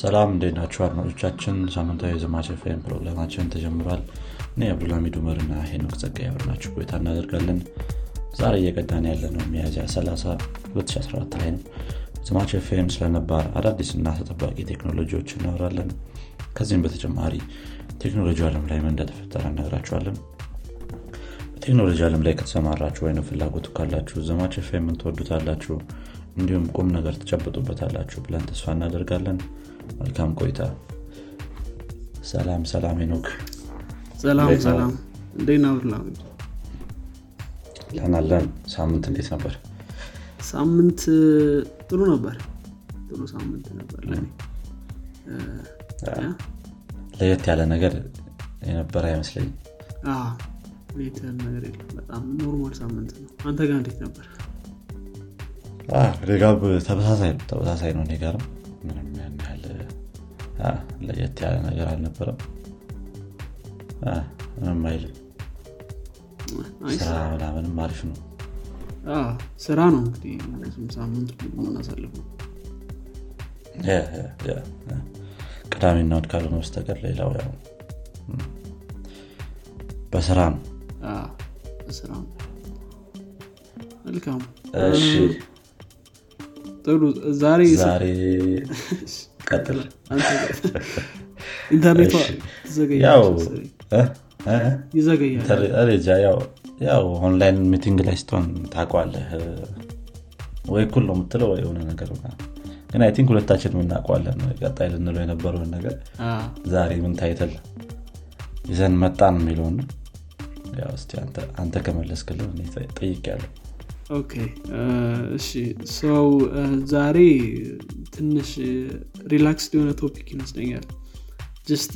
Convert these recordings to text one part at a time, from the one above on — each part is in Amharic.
ሰላም እንዴት ናችሁ አድማጮቻችን? ሳምንታዊ የዘማች ኤፍኤም ፕሮግራማችን ተጀምሯል። እኔ አብዱልሚድ ኡመርና ሄኖክ ጸጋ ያብረናችሁ ቆይታ እናደርጋለን። ዛሬ እየቀዳን ያለ ነው ሚያዝያ 30 2014 ላይ ነው። ዘማች ኤፍኤም ስለነባር አዳዲስ እና ተጠባቂ ቴክኖሎጂዎች እናወራለን። ከዚህም በተጨማሪ ቴክኖሎጂ አለም ላይ ምን እንደተፈጠረ እነግራችኋለን በቴክኖሎጂ አለም ላይ ከተሰማራችሁ ወይም ፍላጎቱ ካላችሁ ዘማች ኤፍኤም ትወዱታላችሁ እንዲሁም ቁም ነገር ትጨብጡበታላችሁ ብለን ተስፋ እናደርጋለን መልካም ቆይታ። ሰላም ሰላም ኖክ ሰላም? ሰላም። እንዴት ነው ብላ ለናለን ሳምንት እንዴት ነበር? ሳምንት ጥሩ ነበር። ጥሩ ሳምንት ነበር? ለየት ያለ ነገር የነበረ አይመስለኝ አዎ፣ ቤት ያለ ነገር የለም። በጣም normal ሳምንት ነው። አንተ ጋር እንዴት ነበር? ሌጋብ ተመሳሳይ ነው። ተመሳሳይ ነው። እኔ ጋርም ምንም ያን ለየት ያለ ነገር አልነበረም። ምንም አይልም። አይ፣ ስራ ምናምንም አሪፍ ነው። ስራ ነው እንግዲህ ሳምንት ያ፣ ያ፣ ያ። ቅዳሜና እሑድ ካልሆነ በስተቀር ሌላው ያው በስራ ነው። ነው። መልካም። ጥሩ ዛሬ ቀጥል። ኢንተርኔቷ ያው online meeting ላይ ስትሆን እ፣ ወይ እኩል ነው የምትለው ወይ የሆነ ነገር ግን I think ሁለታችን የምናውቀዋለን ቀጣይ ልንለው የነበረውን ነገር። ዛሬ ምን title ይዘን መጣን የሚለውን አንተ- ከመለስክልን እኔ ጠይቄያለሁ okay እሺ። ሰው ዛሬ ትንሽ relaxed የሆነ topic ይመስለኛል። just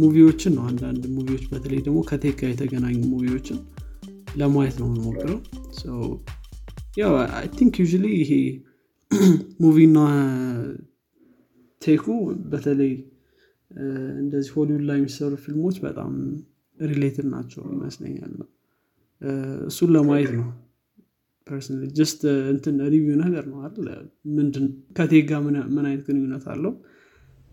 movie ዎችን ነው። አንዳንድ movie ዎች በተለይ ደግሞ ከ tech ጋር የተገናኙ movie ዎችን ለማየት ነው የምሞክረው። So, ያው I think usually ይሄ movie ና ቴኩ በተለይ እንደዚህ ሆሊውድ ላይ የሚሰሩ ፊልሞች በጣም related ናቸው ይመስለኛል። እሱን ለማየት ነው personally just እንትን review ነገር ነው አይደል? ምንድን ከ tech ጋር ምን አይነት ግንኙነት አለው?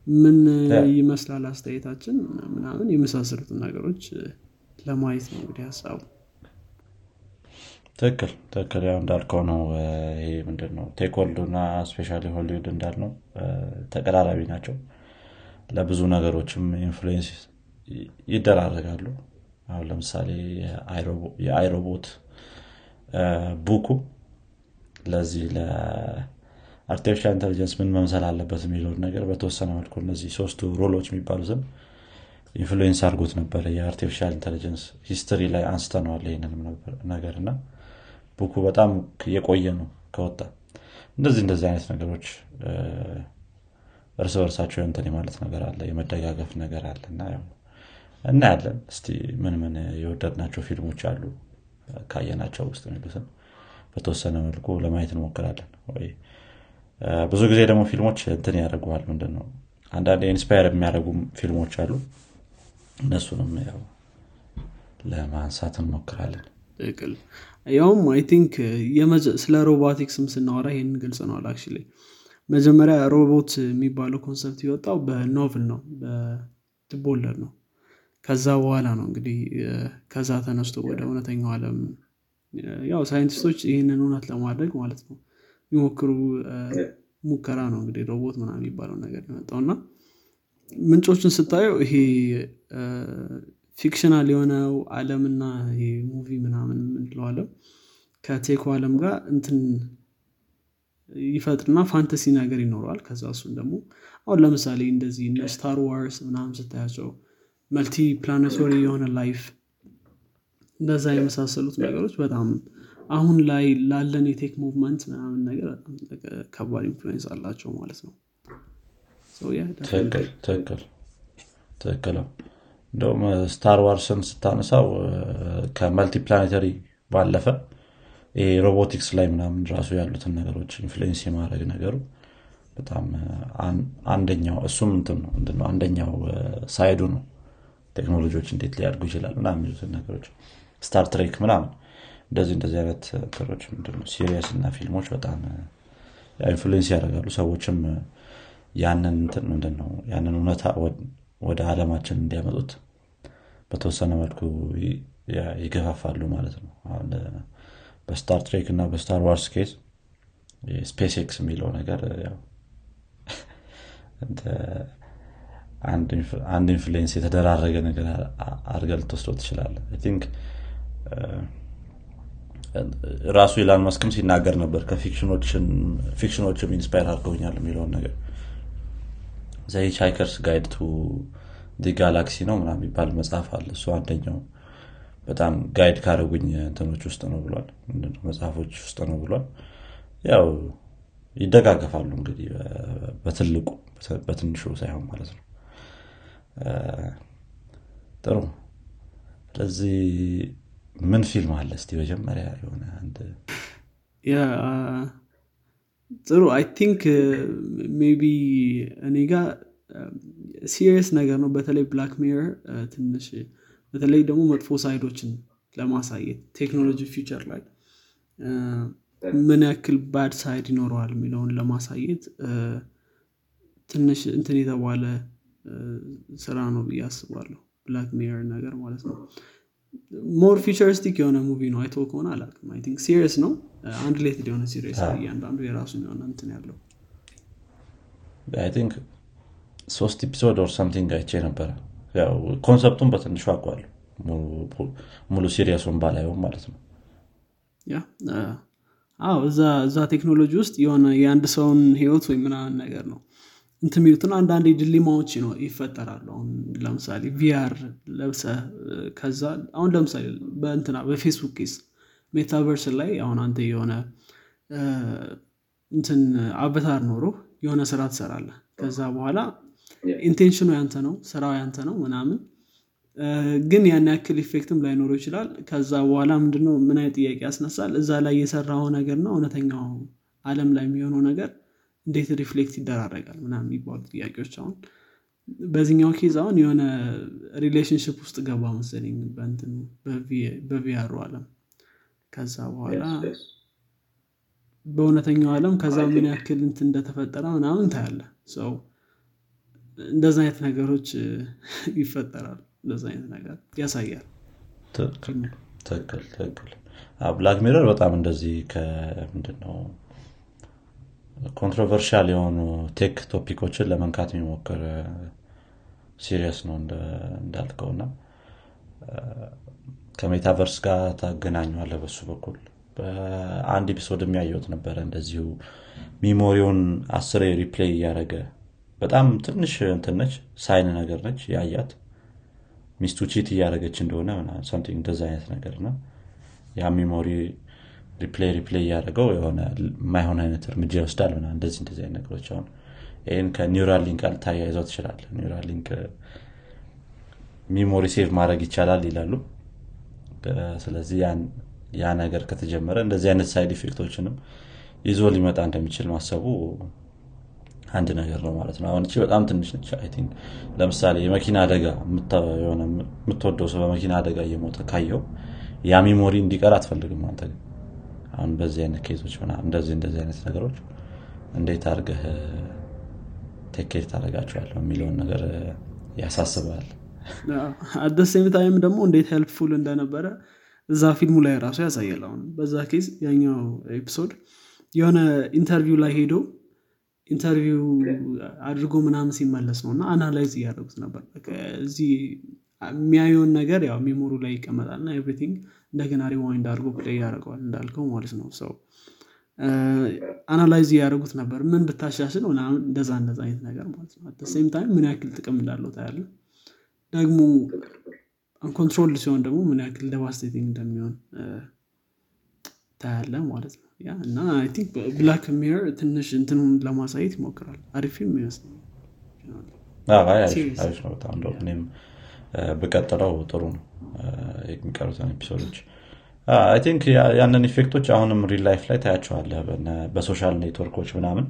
ምን yeah። ይመስላል አስተያየታችን? ምናምን የመሳሰሉትን ነገሮች እ፣ ለማየት ነው እንግዲህ ሀሳቡ። ትክክል ትክክል። ያው እንዳልከው ነው ይሄ ምንድን ነው? tech world እና specially ሆሊውድ እንዳልነው ተቀራራቢ ናቸው። ለብዙ ነገሮችም influence ይደራረጋሉ። አሁን ለምሳሌ የአይሮቦ- የአይሮቦት ቡኩ ለዚህ ለ artificial intelligence ምን መምሰል አለበት የሚለውን ነገር በተወሰነ መልኩ እነዚህ ሶስቱ rule ኦች የሚባሉትን influence አድርጎት ነበር የ artificial intelligence history ላይ አንስተነዋል ይህንንም ነገር እና book ኡ በጣም የቆየ ነው ከወጣ። እንደዚህ እንደዚህ አይነት ነገሮች እርስ በርሳቸው እንትን ማለት ነገር አለ የመደጋገፍ ነገር አለ እና እናያለን። እስቲ ምን ምን የወደድናቸው ፊልሞች አሉ ካየናቸው ውስጥ የሚሉትን በተወሰነ መልኩ ለማየት እንሞክራለን። ብዙ ጊዜ ደግሞ ፊልሞች እንትን ያደርጉሃል ምንድን ነው አንዳንድ inspire የሚያደርጉ ፊልሞች አሉ። እነሱንም ያው ለማንሳት እንሞክራለን። ያውም I think ስለ ሮቦቲክስም ስናወራ ይህንን ግልጽ ነው actually መጀመሪያ ሮቦት የሚባለው concept የወጣው በ novel ነው በልቦለድ ነው ከዛ በኋላ ነው እንግዲህ ከዛ ተነስቶ ወደ እውነተኛው ዓለም ያው ሳይንቲስቶች ይህንን እውነት ለማድረግ ማለት ነው የሚሞክሩ ሙከራ ነው እንግዲህ ሮቦት ምናምን የሚባለው ነገር የመጣው እና ምንጮችን ስታየው ይሄ fictional የሆነው አለምና ይሄ movie ምናምን የምንለው አለም ከ tech ኡ አለም ጋር እንትን ይፈጥርና fantasy ነገር ይኖረዋል። ከዛ እሱን ደግሞ አሁን ለምሳሌ እንደዚህ Star Wars ምናምን ስታያቸው multiplanetary የሆነ life እንደዛ የመሳሰሉት ነገሮች በጣም አሁን ላይ ላለን የ tech movement ምናምን ነገር ከባድ influence አላቸው ማለት ነው. ትክክል እንደውም Star Wars ን ስታነሳው ከ multiplanetary ባለፈ ይሄ ሮቦቲክስ ላይ ምናምን ራሱ ያሉትን ነገሮች influence የማድረግ ነገሩ በጣም አን- አንደኛው እሱም እንትን ነው አንደኛው side ኡ ነው ቴክኖሎጂዎች እንዴት ሊያድጉ ይችላል ምናምን የሚሉትን ነገሮች። Star Trek ምናምን እንደዚህ እንደዚህ አይነት እንትኖች ምንድነው series እና ፊልሞች በጣም influence ያደርጋሉ። ሰዎችም ያንን እንትን ምንድን ነው ያንን እውነታ ወደ አለማችን እንዲያመጡት በተወሰነ መልኩ ይገፋፋሉ ማለት ነው። በ Star Trek እና በ Star Wars case SpaceX የሚለው ነገር አንድ influence የተደራረገ ነገር አድርገህ ልትወስደው ትችላለህ I think ራሱ ኢላን ማስክም ሲናገር ነበር ከ fiction ኦችም inspire አድርገውኛል የሚለውን ነገር። The Hitchhiker's Guide to the Galaxy ነው ምና የሚባል መጽሐፍ አለ። እሱ አንደኛው በጣም guide ካደረጉኝ እንትኖች ውስጥ ነው ብሏል። መጽሐፎች ውስጥ ነው ብሏል። ያው ይደጋገፋሉ እንግዲህ በትልቁ በትንሹ ሳይሆን ማለት ነው ጥሩ። ስለዚህ ምን ፊልም አለ? እስቲ መጀመሪያ የሆነ ጥሩ። I think maybe እኔ ጋር series ነገር ነው። በተለይ Black Mirror ትንሽ በተለይ ደግሞ መጥፎ side ኦችን ለማሳየት ቴክኖሎጂ future ላይ ምን ያክል bad side ይኖረዋል የሚለውን ለማሳየት ትንሽ እንትን የተባለ ስራ ነው ብዬ አስባለሁ። Black Mirror ነገር ማለት ነው። more futuristic የሆነ movie ነው። አይተኸው ከሆነ አላቅም I think series ነው። አንድ related የሆነ series እያንዳንዱ የራሱን የሆነ እንትን ያለው። I think ሶስት episode or something አይቼ ነበረ። concept ኡን በትንሹ አውቀዋለሁ። ሙሉ series ኡን ባላየውም ማለት ነው። yeah አዎ እዛ ቴክኖሎጂ ውስጥ የሆነ የአንድ ሰውን ህይወት ወይ ምናምን ነገር ነው እንት የሚሉትን አንዳንድ dilemma ዎች ነው ይፈጠራሉ። አሁን ለምሳሌ VR ለብሰ ከዛ አሁን ለምሳሌ በእንትና በፌስቡክ case metaverse ላይ አሁን አንተ የሆነ እንትን avatar ኖሮ የሆነ ስራ ትሰራለ ከዛ በኋላ intention ኡ ያንተ ነው ስራው ያንተ ነው ምናምን። ግን ያን ያክል effect ም ላይኖረው ይችላል። ከዛ በኋላ ምንድነው ምን አይነት ጥያቄ ያስነሳል? እዛ ላይ የሰራው ነገር ነው እውነተኛው አለም ላይ የሚሆነው ነገር እንዴት reflect ይደራረጋል? ምናምን የሚባሉ ጥያቄዎች አሁን በዚህኛው case አሁን የሆነ relationship ውስጥ ገባ መሰለኝ በ VR ኡ አለም። ከዛ በኋላ በእውነተኛው አለም ከዛ ምን ያክል እንት እንደተፈጠረ ምናምን ታያለ ሰው እንደዚ አይነት ነገሮች ይፈጠራሉ። እንደዚ አይነት ነገር ያሳያል። ትክክል ትክክል Black Mirror በጣም እንደዚህ ከምንድነው controversial የሆኑ tech topic ኦችን ለመንካት የሚሞክር series ነው እንዳልከው እና ከ metaverse ጋር ታገናኘዋለ በሱ በኩል በአንድ episode የሚያየውት ነበረ እንደዚሁ memory ውን አስሬ replay እያደረገ በጣም ትንሽ እንትነች sign ነገር ነች ያያት ሚስቱ cheat እያደረገች እንደሆነ something እንደዛ አይነት ነገር ነው ያ memory replay replay እያደረገው የሆነ የማይሆን አይነት እርምጃ ይወስዳል ና እንደዚህ እንደዚህ አይነት ነገሮች አሁን ይህን ከ Neuralink ልታያይዘው ትችላለ neural memory save ማድረግ ይቻላል ይላሉ። ስለዚህ ያ ነገር ከተጀመረ እንደዚህ አይነት side effect ኦችንም ይዞ ሊመጣ እንደሚችል ማሰቡ አንድ ነገር ነው ማለት ነው። አሁን በጣም ትንሽ ነች think። ለምሳሌ የመኪና አደጋ የምትወደው ሰው በመኪና አደጋ እየሞተ ካየው ያ memory እንዲቀር አትፈልግም አንተ ግን አሁን በዚህ አይነት case ኦች እንደዚህ እንደዚህ አይነት ነገሮች እንዴት አድርገህ tackle ታደረጋቸዋለህ የሚለውን ነገር ያሳስባል። at the same time ደግሞ እንዴት helpful እንደነበረ እዛ ፊልሙ ላይ ራሱ ያሳያል። አሁን በዛ case ያኛው episode የሆነ interview ላይ ሄዶ interview አድርጎ ምናምን ሲመለስ ነው እና analyze እያደረጉት ነበር። እዚህ የሚያየውን ነገር ያው memory ኡ ላይ ይቀመጣል እና everything እንደገና rewind አድርጎ play ያደርገዋል እንዳልከው ማለት ነው። ሰው analyze እያደረጉት ነበር። ምን ብታሻሽል ምናምን እንደዛ እንደዛ አይነት ነገር ማለት ነው። same time ምን ያክል ጥቅም እንዳለው ታያለ ደግሞ uncontrolled ሲሆን ደግሞ ምን ያክል devastating እንደሚሆን ታያለ ማለት ነው። yeah እና I think Black Mirror ትንሽ እንትኑን ለማሳየት ይሞክራል። አሪፍም ይመስለኛል ብቀጥለው ጥሩ ነው የሚቀሩትን episode ኦች። I think ያንን effect ኦች አሁንም real life ላይ ታያቸዋለ በ social network ኦች ምናምን።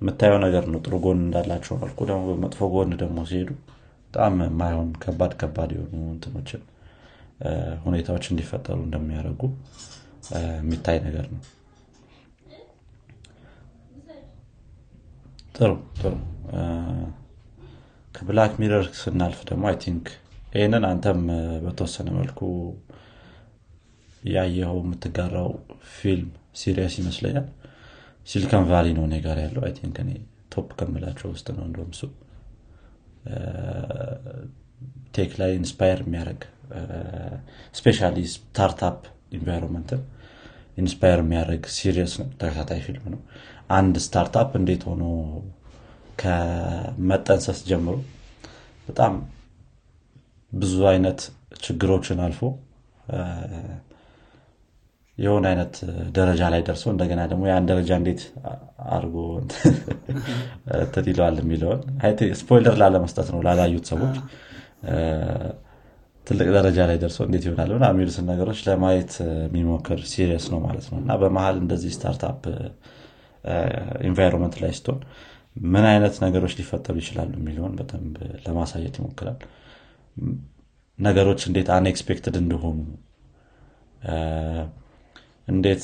የምታየው ነገር ነው ጥሩ ጎን እንዳላቸው መልኩ ደግሞ በመጥፎ ጎን ደግሞ ሲሄዱ በጣም የማይሆን ከባድ ከባድ የሆኑ እንትኖችን ሁኔታዎች እንዲፈጠሩ እንደሚያደርጉ የሚታይ ነገር ነው። ጥሩ ጥሩ ከ Black Mirror ስናልፍ ደግሞ I think ይህንን አንተም በተወሰነ መልኩ ያየኸው የምትጋራው ፊልም series ይመስለኛል። Silicon Valley ነው እኔ ጋር ያለው I think እኔ top ከምላቸው ውስጥ ነው። እንደም እሱ tech ላይ inspire የሚያደርግ specially startup environment ን inspire የሚያደርግ series ተከታታይ ፊልም ነው። አንድ startup እንዴት ሆኖ ከመጠንሰስ ጀምሮ በጣም ብዙ አይነት ችግሮችን አልፎ የሆነ አይነት ደረጃ ላይ ደርሶ እንደገና ደግሞ ያን ደረጃ እንዴት አርጎ እንትን የሚለውን spoiler ላለመስጠት ነው ላላዩት ሰዎች። ትልቅ ደረጃ ላይ ደርሶ እንዴት ይሆናል ና የሚሉትን ነገሮች ለማየት የሚሞክር series ነው ማለት ነው። እና በመሀል እንደዚህ startup environment ላይ ስትሆን ምን አይነት ነገሮች ሊፈጠሩ ይችላሉ የሚለውን በደንብ ለማሳየት ይሞክራል። ነገሮች እንዴት unexpected እንደሆኑ እንዴት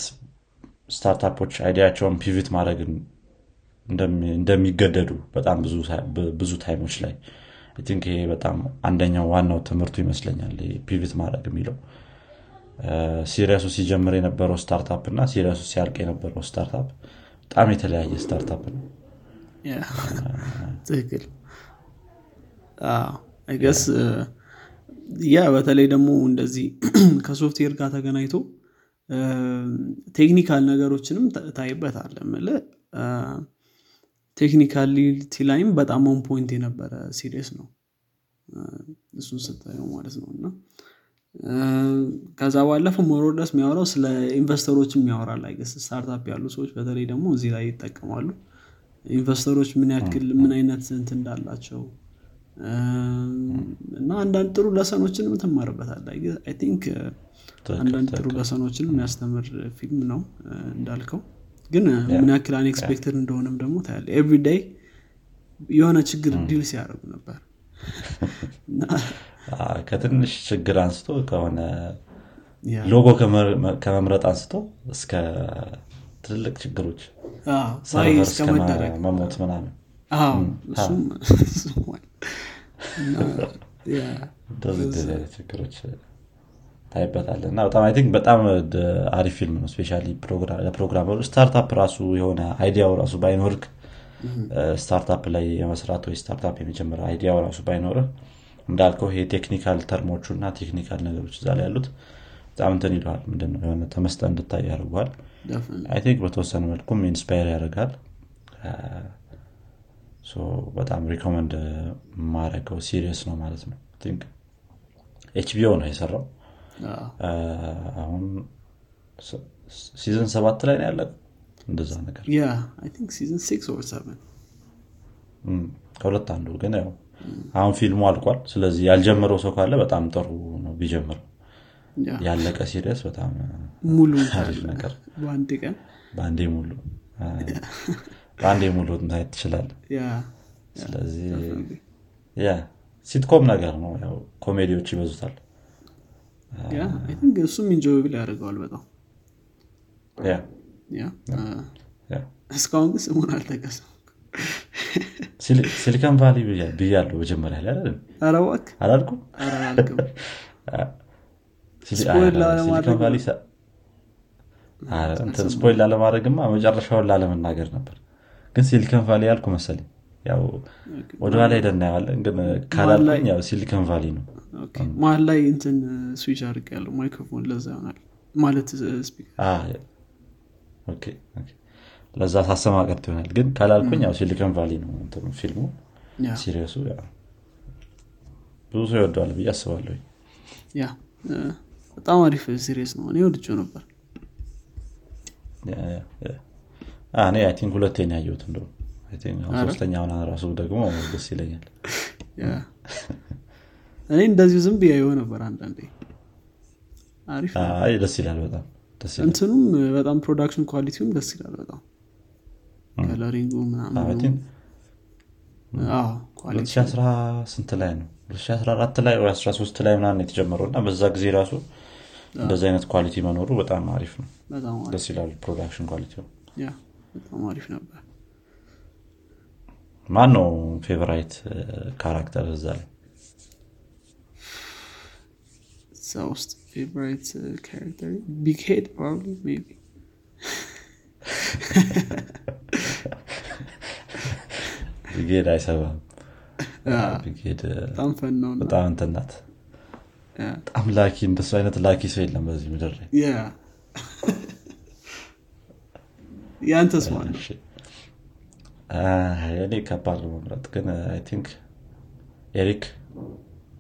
startup ኦች idea ኣቸውን pivot ማድረግ እንደሚገደዱ በጣም ብዙ time ኦች ላይ። think ይሄ በጣም አንደኛው ዋናው ትምህርቱ ይመስለኛል pivot ማድረግ የሚለው። series ኡ ሲጀምር የነበረው startup እና series ኡ ሲያልቅ የነበረው startup በጣም የተለያየ startup ነው ትክክል. guess yeah በተለይ ደግሞ እንደዚህ ከሶፍትዌር ጋር ተገናኝቶ technical ነገሮችንም ታይበታል ምል technicality ላይም በጣም on point የነበረ series ነው። እሱን ስታየው ማለት ነው እና ከዛ ባለፈ more or less የሚያወራው ስለ investor ኦችም ያወራል። I guess startup ያሉ ሰዎች በተለይ ደግሞ እዚህ ላይ ይጠቀማሉ ኢንቨስተሮች ምን ያክል ምን አይነት እንት እንዳላቸው? እና አንዳንድ ጥሩ lesson ኦችንም ትማርበታል think አንዳንድ ጥሩ lesson ኦችን የሚያስተምር ፊልም ነው እንዳልከው። ግን ምን ያክል unexpected እንደሆነም ደግሞ ታያለህ everyday የሆነ ችግር deal ሲያደርጉ ነበር። ከትንሽ ችግር አንስቶ ከሆነ ሎጎ ከመምረጥ አንስቶ እስከ ትልልቅ ችግሮች መሞት ምናምን። ችግሮች ታይበታል። እና በጣም I think በጣም አሪፍ ፊልም ነው። especially ለ programmer ኡ startup ራሱ የሆነ idea ው ራሱ ባይኖርህ startup ላይ የመስራት ወይ startup የመጀመር idea ው ራሱ ባይኖርህ እንዳልከው ይሄ technical term ኦቹ እና technical ነገሮች እዛ ላይ ያሉት በጣም እንትን ይለዋል ምንድነው የሆነ ተመስጠህ እንድታይ ያደርገዋል I think በተወሰነ መልኩም inspire ያደርጋል. በጣም recommend የማደርገው series ነው ማለት ነው. HBO ነው የሰራው. አሁን season ሰባት ላይ ነው ያለቀው? እንደዛ ነገር. ከሁለት አንዱ ግን ያው አሁን ፊልሙ አልቋል። ስለዚህ ያልጀመረው ሰው ካለ በጣም ጥሩ ነው ቢጀምረው ያለቀ series በጣም ሙሉ ነገር በአንድ ቀን? በአንዴ ሙሉ። በአንዴ ሙሉ ማየት ትችላል ስለዚህ sitcom ነገር ነው። ያው ኮሜዲዎች ይበዙታል። እሱም enjoyable ያደርገዋል በጣም። እስካሁን ግን ስሙን አልጠቀስክም Silicon Valley ብያለሁ መጀመሪያ ላይ አላልኩም spoil ላለማድረግማ መጨረሻውን ላለመናገር ነበር። ግን Silicon Valley ያልኩ መሰለኝ። ያው ወደኋላ ሄደን እናየዋለን። ግን ካላልኩኝ ያው Silicon Valley ነው። መሀል ላይ እንትን ስዊች አድርግ ያለው ማይክሮፎን ለዛ ይሆናል። ማለት ለዛ ሳይሰማ ቀርቶ ይሆናል። ግን ካላልኩኝ ያው Silicon Valley ነው ፊልሙ። series ኡ ብዙ ሰው ይወደዋል ብዬ አስባለሁ ያ በጣም አሪፍ series ነው እኔ ወድጄው ነበር እኔ I think ሁለቴን ያየሁት እንደው ሶስተኛውን ራሱ ደግሞ ደስ ይለኛል እኔ እንደዚሁ ዝም ብዬ አየው ነበር አንዳንዴ ደስ ይላል በጣም እንትኑም በጣም production quality ውም ደስ ይላል በጣም coloring ኡ ምናምን ስንት ላይ ነው 2014 ላይ ወይ 13 ላይ ምናምን የተጀመረው እና በዛ ጊዜ ራሱ እንደዚህ አይነት quality መኖሩ በጣም አሪፍ ነው። ደስ ይላል production quality በጣም አሪፍ ነበር። ማን ነው favorite character እዛ ላይ? እዛ ውስጥ favorite character Big Head Bi Big Head አይረሳም Big Head በጣም እና በጣም እንትናት በጣም lucky እንደሱ አይነት lucky ሰው የለም በዚህ ምድር ላይ። ያንተስ እኔ ከባድ ነው መምረጥ ግን I think ኤሪክ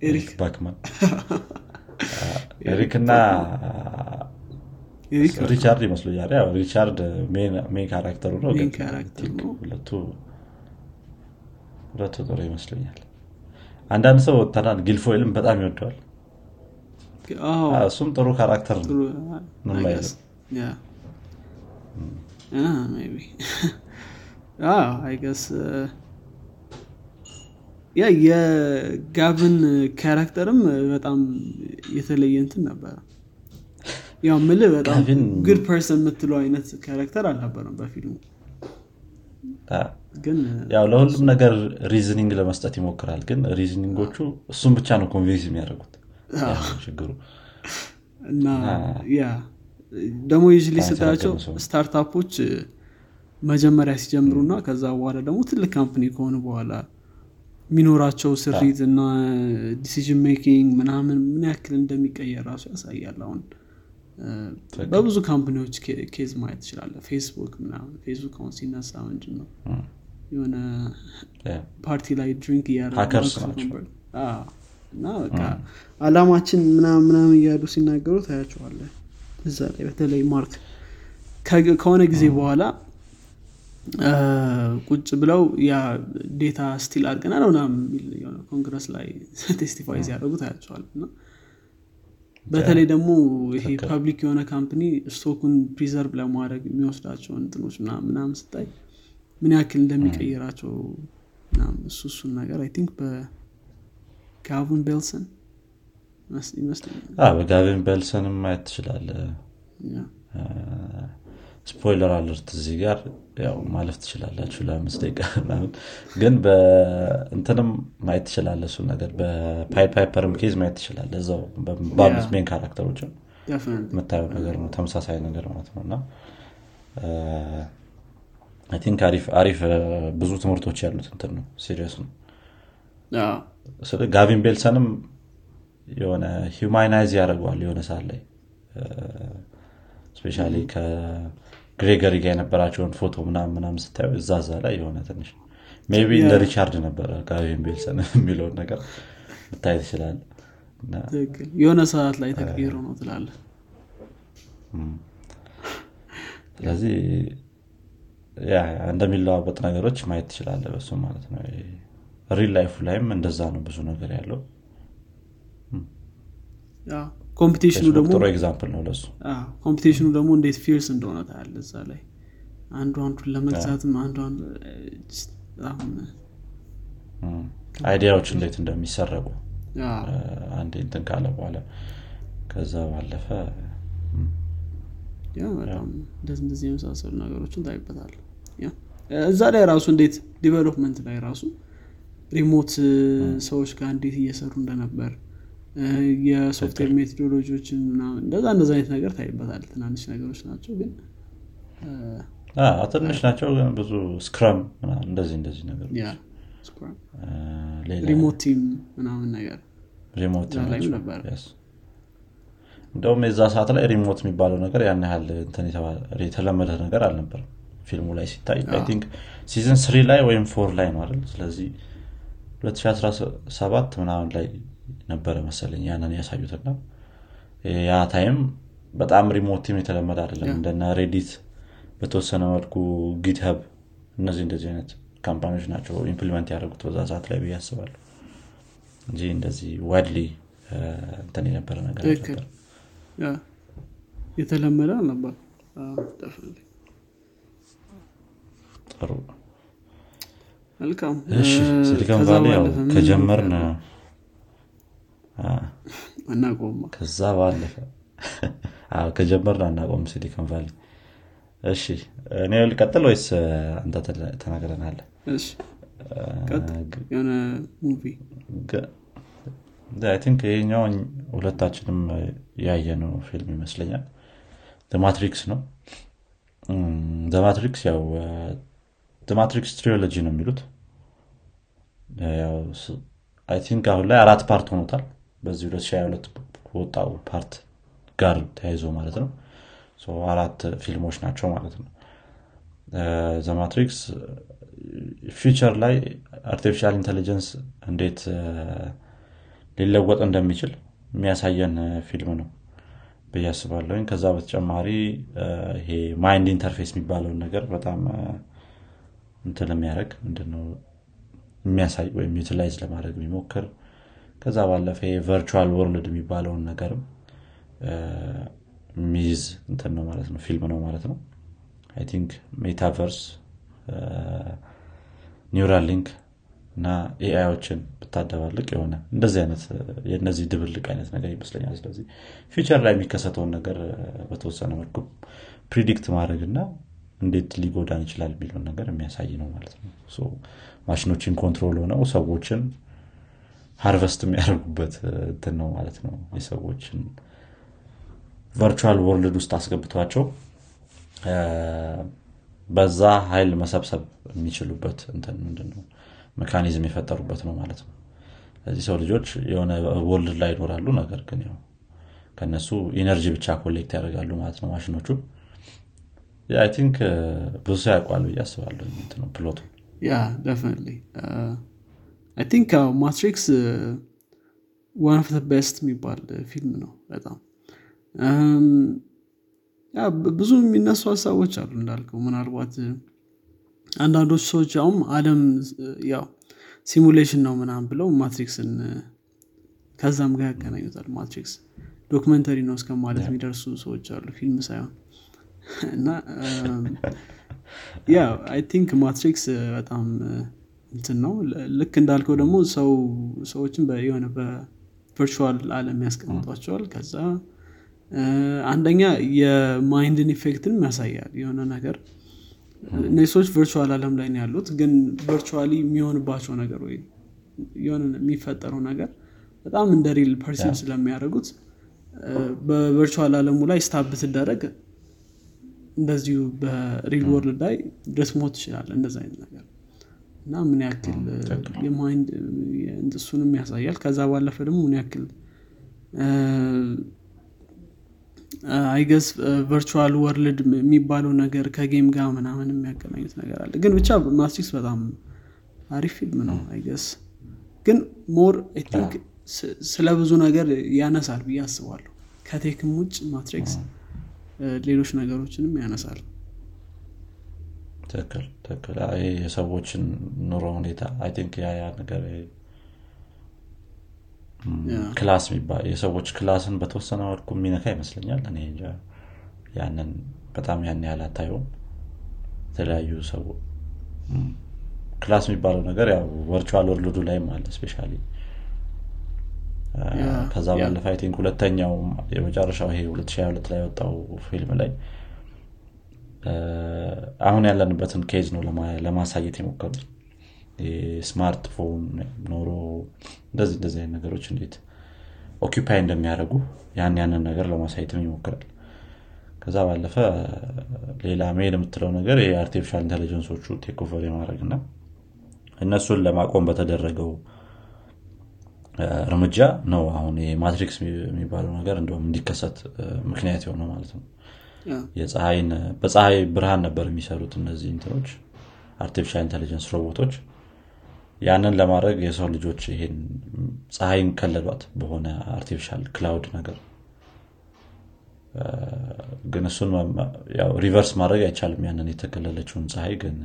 ኤሪክ? ባክማን። ኤሪክ እና ሪቻርድ ይመስሉኛል። ያው ሪቻርድ main character ኡ ነው ሁለቱ ሁለቱ ጥሩ ይመስለኛል አንዳንድ ሰው ተናል ጊልፎይልም በጣም ይወደዋል እሱም ጥሩ character ነው። ምንም አይልም። Yeah። የጋቪን character ም በጣም የተለየ እንትን ነበረ። ያው ምልህ በጣም good person የምትለው አይነት character አልነበረም በፊልሙ። ግን ያው ለሁሉም ነገር reasoning ለመስጠት ይሞክራል። ግን reasoning ኦቹ እሱም ብቻ ነው convince የሚያደርጉት ችግሩ። እና ያ ደግሞ በጣም ስታያቸው startup ኦች መጀመሪያ ሲጀምሩ እና ከዛ በኋላ ደግሞ ትልቅ company ከሆኑ በኋላ የሚኖራቸው ስሪት እና decision making ምናምን ምን ያክል እንደሚቀየር ራሱ ያሳያል አሁን። በብዙ company ዎች case ማየት ትችላለህ ፌስቡክ ምናምን ፌስቡክ አሁን ሲነሳ ምንድን ነው? የሆነ ፓርቲ ላይ drink ናቸው። እና በቃ አላማችን ምናምን ምናምን እያሉ ሲናገሩ ታያቸዋለህ እዛ ላይ በተለይ ማርክ ከሆነ ጊዜ በኋላ ቁጭ ብለው yeah data steal አድርገናል ምናምን የሚል የሆነ ኮንግረስ ላይ testify ሲያደርጉ ታያቸዋል እና በተለይ ደግሞ ይሄ public የሆነ company stock ኡን preserve ለማድረግ የሚወስዳቸው እንትኖች ምናምን ስታይ ምን ያክል እንደሚቀይራቸው እሱ እሱን ነገር I think በጋቪን ቤልሰን ይመስ- ይመስለኛል። አ፣ በጋቪን ቤልሰንም ማየት ትችላለህ spoiler alert እዚህ ጋር ያው ማለፍ ትችላላችሁ ለአምስት ደቂቃ ምናምን። ግን በእንትንም ማየት ትችላለህ እሱ ነገር። Piper ም case ማየት ትችላለህ እዛው Yeah. I mean Definitely. የምታየው ነገር ነው። ተመሳሳይ ነገር ማለት ነው። እና I think አሪፍ ብዙ ትምህርቶች ያሉት እንትን ነው። series ነው ጋቪን ቤልሰንም የሆነ humanize ያደርገዋል የሆነ ሰዓት ላይ። especially ከግሬገሪ ጋር የነበራቸውን ፎቶ ምናምን ስታዩ እዛ እዛ ላይ የሆነ ትንሽ maybe እንደ. ሪቻርድ ነበረ ጋቪን ቤልሰን የሚለውን ነገር ልታይ ትችላል የሆነ ሰዓት ላይ ተቀይሮ ነው ትላለ ስለዚህ እንደሚለዋወጥ ነገሮች ማየት ትችላለ በሱ ማለት ነው real life ኡ ላይም እንደዛ ነው ብዙ ነገር ያለው። competition ኡ ፌስቡክ ደግሞ example ነው ለሱ። competition ኡ ደግሞ እንዴት fierce እንደሆነ ታያለ እዛ ላይ። አንዱ አንዱን ለመግዛትም አንዱ idea ዎች እንዴት እንደሚሰረቁ አንዴ እንትን ካለ በኋላ ከዛ ባለፈ እንደዚህ የመሳሰሉ ነገሮችን ታይበታል እዛ ላይ ራሱ እንዴት development ላይ ራሱ remote ሰዎች ጋር እንዴት እየሰሩ እንደነበር የ software methodology ዎችን ምናምን እንደዛ እንደዛ አይነት ነገር ታይበታል። ትናንሽ ነገሮች ናቸው ግን ትንሽ ናቸው ግን ብዙ scrum እንደዚህ እንደዚህ ሌላ remote team ምናምን ነገር. እንደውም የዛ ሰዓት ላይ remote የሚባለው ነገር ያን ያህል የተለመደ ነገር አልነበርም ፊልሙ ላይ ሲታይ think season three ላይ ወይም four ላይ ነው አይደል? ስለዚህ 2017 ምናምን ላይ ነበረ መሰለኝ ያንን ያሳዩትና ያ time በጣም remote team የተለመደ አይደለም። እነ ሬዲት በተወሰነ መልኩ ጊትሀብ እነዚህ እንደዚህ አይነት company ዎች ናቸው implement ያደረጉት በዛ ሰዓት ላይ ብዬ አስባለሁ። እንጂ እንደዚህ widely እንትን የነበረ ነገር ነበር የተለመደ አልነበር ጥሩ መልካም. ሲሊኮን ቫሊ ያው ከጀመርን ይፈልጋል? አ፣ አናቆማ ከዛ ባለፈ ከጀመርን አናቆም ሲሊኮን ቫሊ። እሺ እኔ ልቀጥል ወይስ አንተ movie። think ይሄኛው ሁለታችንም ያየነው ፊልም ይመስለኛል። ማትሪክስ ነው። ማትሪክስ ያው ማትሪክስ trilogy ነው የሚሉት? I think አሁን ላይ አራት part ሆኖታል። በዚህ 2022 ወጣው part ጋር ተያይዞ ማለት ነው። አራት ፊልሞች ናቸው ማለት ነው። The Matrix future ላይ artificial intelligence እንዴት ሊለወጥ እንደሚችል የሚያሳየን ፊልም ነው ብዬ አስባለሁኝ። ከዛ በተጨማሪ ይሄ mind interface የሚባለውን ነገር በጣም እንትን የሚያደረግ ምንድነው? የሚያሳይ ወይም utilize ለማድረግ የሚሞክር ከዛ ባለፈ virtual world የሚባለውን ነገርም የሚይዝ እንትን ነው ማለት ነው ፊልም ነው ማለት ነው። I think metaverse ኒውራል ሊንክ እና AI ዮችን ብታደባልቅ የሆነ እንደዚህ አይነት የነዚህ ድብልቅ አይነት ነገር ይመስለኛል። ስለዚህ future ላይ የሚከሰተውን ነገር በተወሰነ መልኩ predict ማድረግ እና እንዴት ሊጎዳን ይችላል የሚለውን ነገር የሚያሳይ ነው ማለት ነው። ማሽኖችን control ሆነው ሰዎችን harvest የሚያደርጉበት እንትን ነው ማለት ነው። የሰዎችን virtual world ውስጥ አስገብተዋቸው በዛ ኃይል መሰብሰብ የሚችሉበት እንትን ምንድነው? mechanism የፈጠሩበት ነው ማለት ነው። ስለዚህ ሰው ልጆች የሆነ world ላይ ይኖራሉ ነገር ግን ያው ከነሱ energy ብቻ collect ያደርጋሉ ማለት ነው ማሽኖቹ I think ብዙ ሰው ያውቀዋል ብዬ አስባለሁ ነው plot ኡ? yeah I think ማትሪክስ one of best የሚባል ፊልም ነው በጣም. ብዙ የሚነሱ ሀሳቦች አሉ እንዳልከው ምናልባት አንዳንዶች ሰዎች አሁንም አለም ያው simulation ነው ምናምን ብለው ማትሪክስን ከዛም ጋር ያገናኙታል ማትሪክስ። documentary ነው እስከ ማለት የሚደርሱ ሰዎች አሉ ፊልም ሳይሆን እና yeah I think ማትሪክስ በጣም እንትን ነው። ልክ እንዳልከው ደግሞ ሰው ሰዎችን የሆነ በ virtual አለም ያስቀምጧቸዋል። ከዛ አንደኛ የ mind ን effect ን ያሳያል የሆነ ነገር። እነዚህ ሰዎች virtual አለም ላይ ነው ያሉት ግን virtually የሚሆንባቸው ነገር ወይ የሆነ የሚፈጠረው ነገር በጣም እንደ real perceive ን ስለሚያደርጉት በ virtual አለሙ ላይ stab ትደረግ እንደዚሁ በ real world ላይ ልትሞት ትችላለ እንደዚ አይነት ነገር። እና ምን ያክል የ mind እሱንም ያሳያል። ከዛ ባለፈ ደግሞ ምን ያክል I guess virtual world የሚባለው ነገር ከ game ጋር ምናምን የሚያገናኙት ነገር አለ። ግን ብቻ ማትሪክስ በጣም አሪፍ ፊልም ነው I guess ግን more think ስለ ብዙ ነገር ያነሳል ብዬ አስባለሁ። ከ tech ም ውጭ ማትሪክስ ሌሎች ነገሮችንም ያነሳል። ትክክል ትክክል። የሰዎችን ኑሮ ሁኔታ I think ያ ያ ነገር class የሚባል የሰዎች class ን በተወሰነ መልኩ የሚነካ ይመስለኛል። እኔ ያንን በጣም ያን ያህል አታየውም። የተለያዩ ሰው class የሚባለው ነገር ያው virtual world ኡ ላይም አለ especially ከዛ ባለፈ I think ሁለተኛው የመጨረሻው ይሄ 2022 ላይ ወጣው ፊልም ላይ አሁን ያለንበትን case ነው ለማሳየት የሞከሩት። ስማርትፎን ኖሮ እንደዚህ እንደዚህ አይነት ነገሮች እንዴት occupy እንደሚያደርጉ ያን ያንን ነገር ለማሳየትም ይሞክራል ከዛ ባለፈ ሌላ ሜል የምትለው ነገር የ artificial intelligence ኦቹ takeover የማድረግ እና እነሱን ለማቆም በተደረገው እርምጃ ነው አሁን ማትሪክስ የሚባለው ነገር እንደውም እንዲከሰት ምክንያት የሆነው ማለት ነው። የፀሐይን በፀሐይ ብርሃን ነበር የሚሰሩት እነዚህ እንትኖች artificial intelligence ሮቦቶች ያንን ለማድረግ የሰው ልጆች ይሄን ፀሐይን ከለሏት በሆነ artificial cloud ነገር። ግን እሱን reverse ማድረግ አይቻልም። ያንን የተከለለችውን ፀሐይ ግን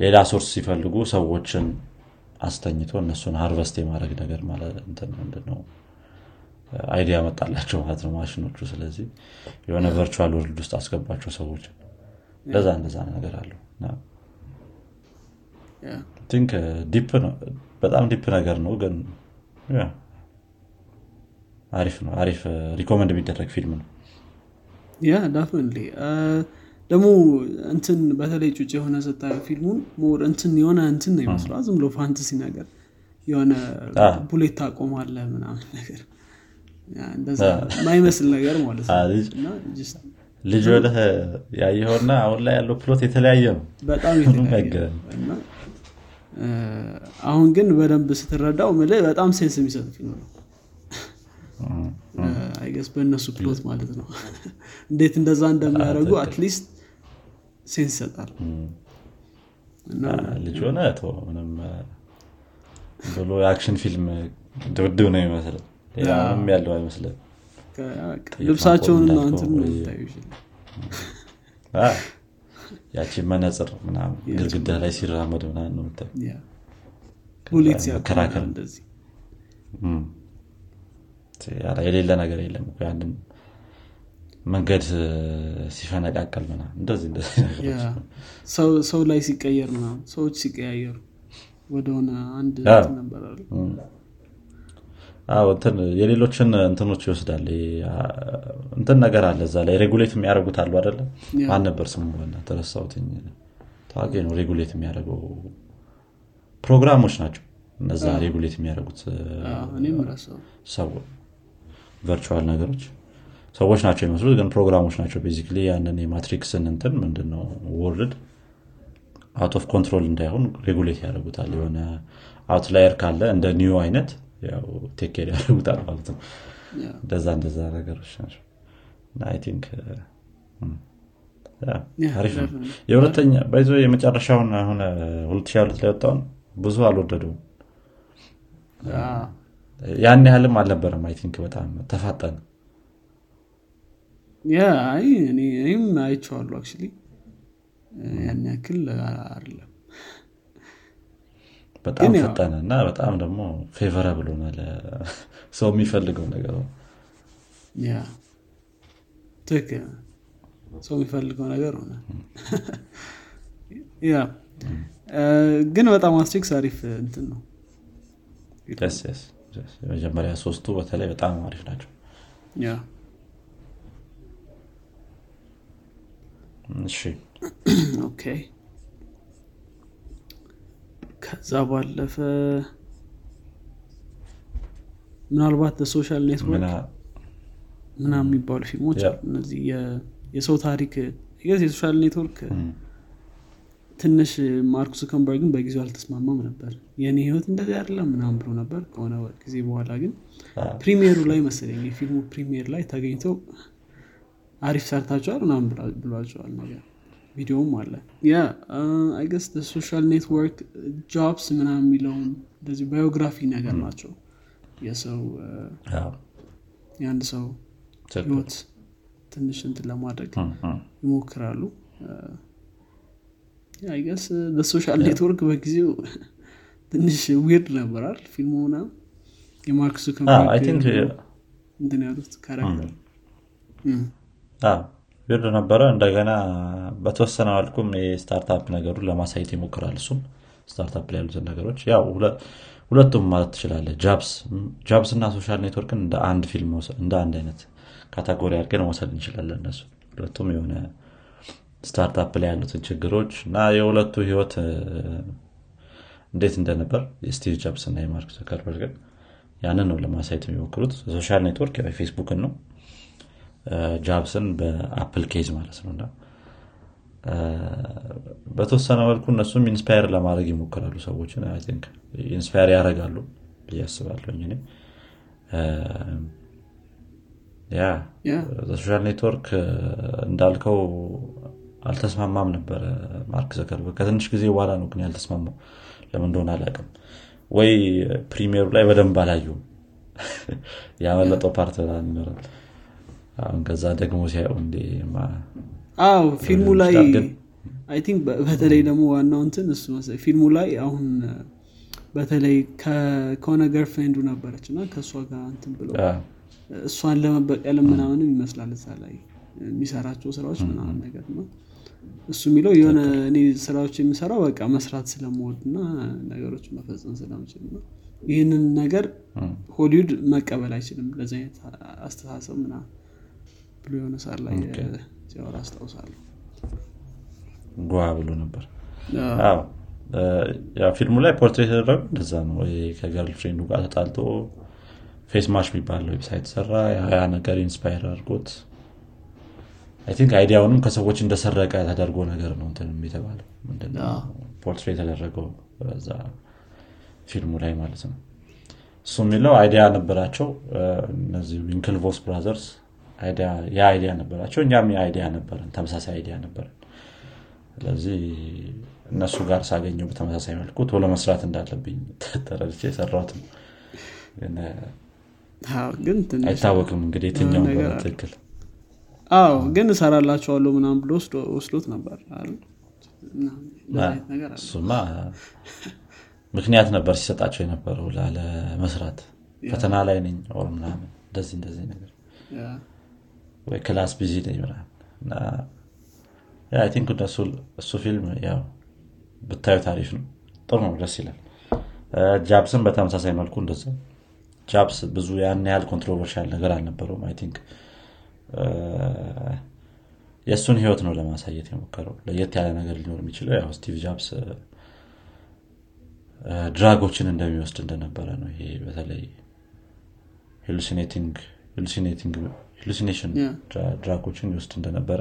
ሌላ source ሲፈልጉ ሰዎችን አስተኝቶ እነሱን harvest የማድረግ ነገር ምንድነው? idea መጣላቸው ማለት ነው ማሽኖቹ። ስለዚህ የሆነ virtual world ውስጥ አስገባቸው ሰዎች። እንደዛ እንደዛ ነገር አለው። think deep ነው። በጣም deep ነገር ነው ግን አሪፍ ነው። አሪፍ recommend የሚደረግ ፊልም ነው። yeah definitely ደግሞ እንትን በተለይ ጩጭ የሆነ ስታየው ፊልሙን more እንትን የሆነ እንትን ነው ይመስለዋል ዝም ብሎ fantasy ነገር የሆነ bullet ታቆማለህ ምናምን ነገር። ማይመስል ነገር ማለት ነው። ልጅ- ወደህ ያየኸውና አሁን ላይ ያለው plot የተለያየ ነው። በጣም አሁን ግን በደንብ ስትረዳው ምልህ በጣም sense የሚሰጥ ፊልም ነው። I guess በእነሱ plot ማለት ነው። እንዴት እንደዛ እንደሚያደርጉ at least sense ይሰጣል። ልጅ ሆነ ምንም ብሎ የ action ፊልም ድብድብ ነው የሚመስለው። ምንም ያለው ጥይት ልብሳቸውን እና ማቆም እንትን እንዳልከው ነው ወይ- የምታየው ይችላል። አ፣ ያቺ መነፅር ግድግዳ ላይ ሲራመድ ምናምን ነው የምታየው። የሌለ ነገር የለም ያንን መንገድ ሲፈነቃቀል ምናምን እንደዚህ ሰው- ላይ ሲቀየር ምናምን ሰዎች ሲቀያየሩ ወደሆነ አንድ ነበር የሌሎችን እንትኖች ይወስዳል። እንትን ነገር አለ እዛ ላይ regulate የሚያደርጉት አሉ አደለ ማን ነበር ስሙ? በእናትህ ተረሳሁትኝ ታዋቂ ነው regulate የሚያደርገው ፕሮግራሞች ናቸው እነዛ regulate የሚያደርጉት ሰው virtual ነገሮች ሰዎች ናቸው የሚመስሉት ግን ፕሮግራሞች ናቸው። basically ያንን የማትሪክስን እንትን ምንድነው world out of control እንዳይሆን regulate ያደርጉታል። የሆነ outlier ካለ እንደ Neo አይነት ያው take care ያደርጉታል ማለት ነው። እንደዛ እንደዛ ነገሮች ናቸው። think yeah፣ አሪፍ ነው። የሁለተኛ ባይዞ የመጨረሻውን አሁን 2022 ላይ ወጣውን ብዙ አልወደደውም። yeah፣ ያን ያህልም አልነበረም። I think በጣም ተፋጠነ yeah I እኔ- እኔም አይቼዋለሁ actually። ያን ያክል አይደለም። በጣም ፈጠነ እና በጣም ደግሞ ፌቨረብል ሆነ ሰው የሚፈልገው ነገር ነው። ያ ትክክል። ሰው የሚፈልገው ነገር ሆነ። ያ ግን በጣም አስትሪክስ አሪፍ እንትን ነው። የመጀመሪያ ሶስቱ በተለይ በጣም አሪፍ ናቸው ያ እሺ Okay። ከዛ ባለፈ ምናልባት Social Network ምና ምናምን የሚባሉ ፊልሞች አሉ። እነዚህ የሰው ታሪክ የ Social Network ትንሽ ማርክ ዙከርበርግን በጊዜው አልተስማማም ነበር። የእኔ ህይወት እንደዚህ አይደለም ምናምን ብሎ ነበር። ከሆነ ጊዜ በኋላ ግን premiere ኡ ላይ መሰለኝ የፊልሙ premiere ላይ ተገኝተው አሪፍ ሰርታቸዋል ምናምን ብሏቸዋል ነገር። ቪዲዮም አለ። yeah I guess Social Network Jobs ምናምን የሚለውን እንደዚህ biography ነገር ናቸው። የሰው የአንድ ሰው ህይወት ትንሽ እንትን ለማድረግ ይሞክራሉ። I guess በ Social Network በጊዜው ትንሽ weird ነበራል ፊልሙ ምናምን? የማርክ እንትን ያሉት character weird ነበረ። እንደገና በተወሰነ መልኩም የ startup ነገሩን ለማሳየት ይሞክራል። እሱም startup ላይ ያሉትን ነገሮች ያው ሁለ- ሁለቱም ማለት ትችላለ Jobs እና Social Network ን እንደ አንድ ፊልም እንደ አንድ አይነት category አድርገን መውሰድ እንችላለን እነሱ። ሁለቱም የሆነ startup ላይ ያሉትን ችግሮች እና የሁለቱ ህይወት እንዴት እንደነበር የስቲቭ ጃብስ እና የማርክ ዙከርበርግን ያንን ነው ለማሳየት የሚሞክሩት። Social Network የፌስቡክን ነው Jobs ን በ Apple case ማለት ነው። እና በተወሰነ መልኩ እነሱም inspire ለማድረግ ይሞክራሉ ሰዎችን። inspire እኔ። እ፣ yeah Social Network እንዳልከው አልተስማማም ነበረ ማርክ ዙከርበርግ። ከትንሽ ጊዜ በኋላ ነው ግን ያልተስማማው። ለምን እንደሆነ አላውቅም። ወይ premiere ኡ ላይ በደንብ አላየውም ያመለጠው part ይኖራል ከዛ ደግሞ ሲያየው እንዴ አዎ ፊልሙ ላይ I think በተለይ ደግሞ ዋናው እንትን እሱ መሰለኝ ፊልሙ ላይ አሁን በተለይ ከሆነ girlfriend ኡ ነበረች እና ከእሷ ጋር እንትን አ፣ እሷን ለመበቀልም ምናምንም ይመስላል እዛ ላይ የሚሰራቸው ስራዎች ምናምን ነገር ነው። እሱ የሚለው የሆነ እኔ ስራዎች የሚሰራው በቃ መስራት ስለምወድ እና ነገሮች መፈጸም ስለምችል ነው። ይህንን ነገር ሆሊውድ መቀበል አይችልም። ለዚ አይነት አስተሳሰብ ምናምን ብሎ የሆነ ሳር ላይ ሲያወራ አስታውሳለሁ። ጓ ብሎ ነበር። ፊልሙ ላይ portrait የተደረገው እንደዛ ነው። ከ girlfriend ኡ ጋር ተጣልቶ Facemash የሚባል website ሰራ። ያ ነገር inspire አድርጎት I think idea ውንም ከሰዎች እንደሰረቀ ተደርጎ ነገር ነው እንትን የተባለው። portray የተደረገው በዛ ፊልሙ ላይ ማለት ነው። እሱ የሚለው idea ነበራቸው። እነዚህ Winklevoss brothers የ idea ነበራቸው። እኛም የ idea ነበረን ተመሳሳይ idea ነበረን ስለዚህ እነሱ ጋር ሳገኘው በተመሳሳይ መልኩ ቶሎ መስራት እንዳለብኝ ተረድቼ የሰራሁት ነው። አይታወቅም እንግዲህ የትኛው ትክክል። አዎ ግን እሰራላቸዋለሁ ምናም ብሎ ወስዶት ነበር እሱማ ምክንያት ነበር ሲሰጣቸው የነበረው ላለመስራት። ፈተና ላይ ነኝ or ምናምን እንደዚህ እንደዚህ ነገር class busy ነኝ think እሱ ፊልም ያው ብታዩት አሪፍ ነው። ጥሩ ነው ደስ ይላል። ጃብስን በተመሳሳይ መልኩ እንደዛ። ጃብስ ብዙ ያን ያህል controversial ነገር አልነበረውም። I think የእሱን ህይወት ነው ለማሳየት የሞከረው። ለየት ያለ ነገር ሊኖር የሚችለው ያው ስቲቭ ጃብስ drug ኦችን እንደሚወስድ እንደነበረ ነው ይሄ በተለይ hallucination drug ኦችን ይወስድ እንደነበረ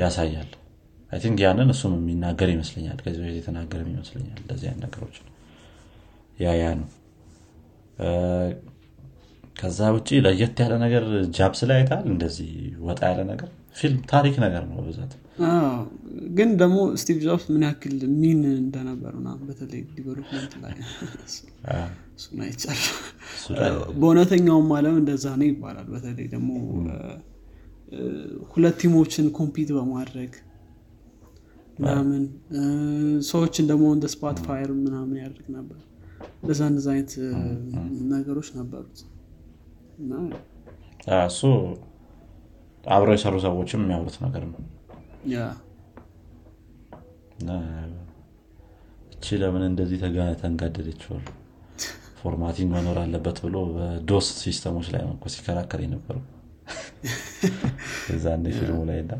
ያሳያል። I think ያንን እሱም የሚናገር ይመስለኛል። ከዚህ በፊት የተናገርም ይመስለኛል እንደዚህ አይነት ነገሮች ያ ያ ነው። ከዛ ውጭ ለየት ያለ ነገር ጃብስ ላይ አይታል እንደዚህ ወጣ ያለ ነገር ፊልም ታሪክ ነገር ነው በብዛት። ግን ደግሞ ስቲቭ ጆብስ ምን ያክል mean እንደነበር በተለይ development ላይ እሱን አይቻል በእውነተኛውም አለም እንደዛ ነው ይባላል። በተለይ ደግሞ ሁለት ቲሞችን ኮምፒት በማድረግ ምናምን ሰዎችን ደግሞ እንደ ስፓት ፋየር ምናምን ያደርግ ነበር። እንደዛ እንደዛ አይነት ነገሮች ነበሩት። እሱ አብረው የሰሩ ሰዎችም የሚያወሩት ነገር ነው። እቺ ለምን እንደዚህ ተንጋደደችዋል formatting መኖር አለበት ብሎ በ DOS system ኦች ላይ ነው ሲከራከር የነበረው። እዛ ፊልሙ ላይ ና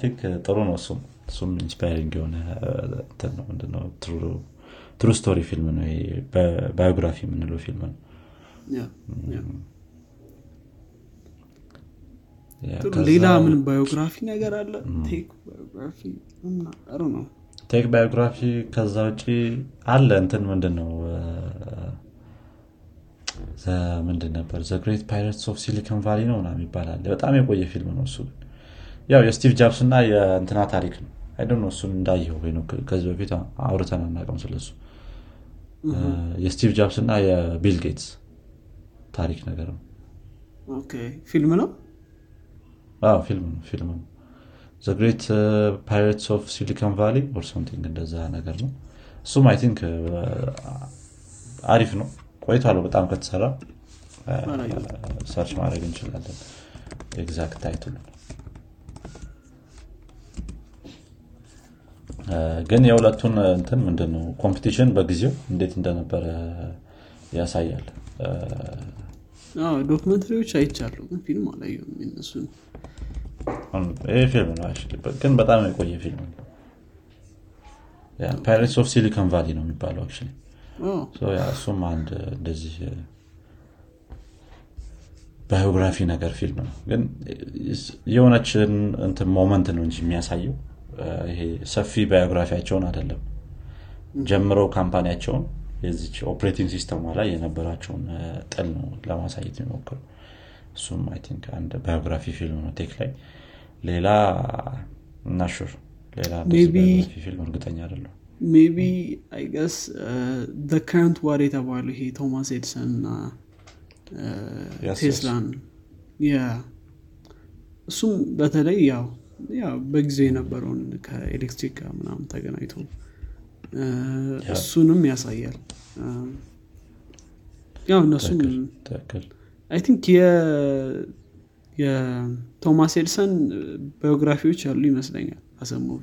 think ጥሩ ነው። እሱም እሱም inspiring የሆነ ምንድነው? true story ፊልም ነው biography የምንለው ፊልም ነው ሌላ ምን biography ነገር አለ? tech biography ነው። tech biography ከዛ ውጭ አለ እንትን ምንድን ነው ምንድን ነበር? the great Pirates of Silicon Valley ነው ምናምን ይባላል በጣም የቆየ ፊልም ነው እሱ ያው የስቲቭ ጃብስ እና የእንትና ታሪክ ነው። I don't know እሱን እንዳየው ወይ ከዚህ በፊት አውርተን አናውቅም ስለሱ። የስቲቭ ጃብስ እና የቢል ጌትስ ታሪክ ነገር ነው። ፊልም ነው ፊልም ነው ፊልም ነው። the great Pirates of Silicon Valley or something እንደዛ ነገር ነው። እሱም I think አሪፍ ነው። ቆይቷል በጣም ከተሰራ search ማድረግ እንችላለን። exact title ኡ ግን የሁለቱን እንትን ምንድን ነው competition በጊዜው እንዴት እንደነበረ ያሳያል documentary ዎች አይቻለሁ ግን ፊልም አላየሁም እነሱን። ይህ ፊልም ነው ግን በጣም የቆየ ፊልም ነው። Pirates of Silicon Valley ነው የሚባለው እሱም አንድ እንደዚህ biography ነገር ፊልም ነው። ግን የሆነች እንትን moment ነው እንጂ የሚያሳየው። ይሄ ሰፊ biography ያቸውን አይደለም። ጀምረው company ያቸውን የዚች operating system ሟ ላይ የነበራቸውን ጥል ነው ለማሳየት የሚሞክሩ። እሱም I think አንድ biography ፊልም ነው tech ላይ። ሌላ unsure ሌላ ፊልም እርግጠኛ አይደለም maybe I guess Current War የተባሉ ይሄ ቶማስ ኤድሰን እና ቴስላን እሱም በተለይ ያው ያው በጊዜው የነበረውን ከኤሌክትሪክ ጋር ምናምን ተገናኝቶ እሱንም ያሳያል። ያው እነሱም I think የቶማስ ኤድሰን biography ዎች ያሉ ይመስለኛል as a movie